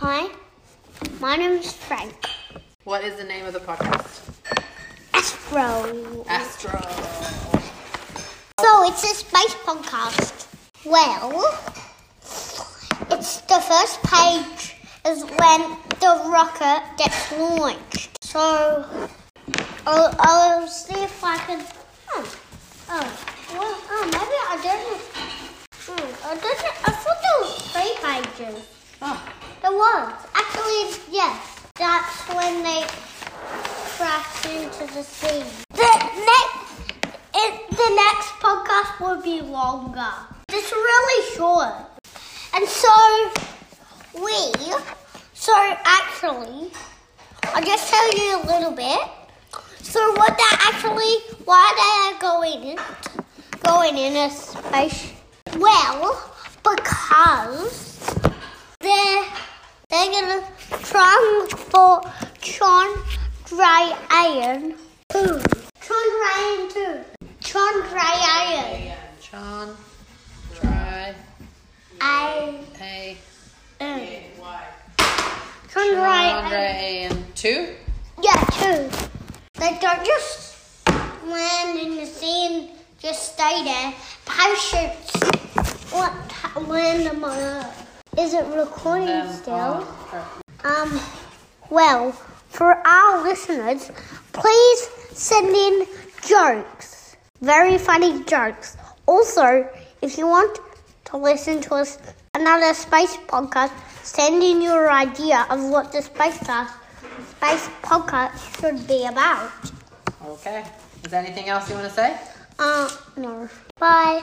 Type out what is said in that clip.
Hi, my name is Frank. What is the name of the podcast? Astro. Astro. So it's a space podcast. Well, it's the first page is when the rocket gets launched. So I'll, I'll see if I can. Oh, oh, well, oh maybe I don't. Hmm, I don't. I thought there was three pages. Was actually yes. That's when they crash into the sea. The next, it, the next podcast will be longer. It's really short, and so we. So actually, I'll just tell you a little bit. So what they actually, why they are going in, going in a space? Well, because they're gonna transport Chandrayaan two. Chandrayaan two. Chandrayaan. John. Try. I. A. Chandrayaan. Chandrayaan two. Yeah, two. They don't just land in the sea and just stay there. Parachutes what land them on Earth. Is it recording Them still? Um, well, for our listeners, please send in jokes. Very funny jokes. Also, if you want to listen to us another space podcast, send in your idea of what the space cast, space podcast should be about. Okay. Is there anything else you want to say? Uh, no. Bye.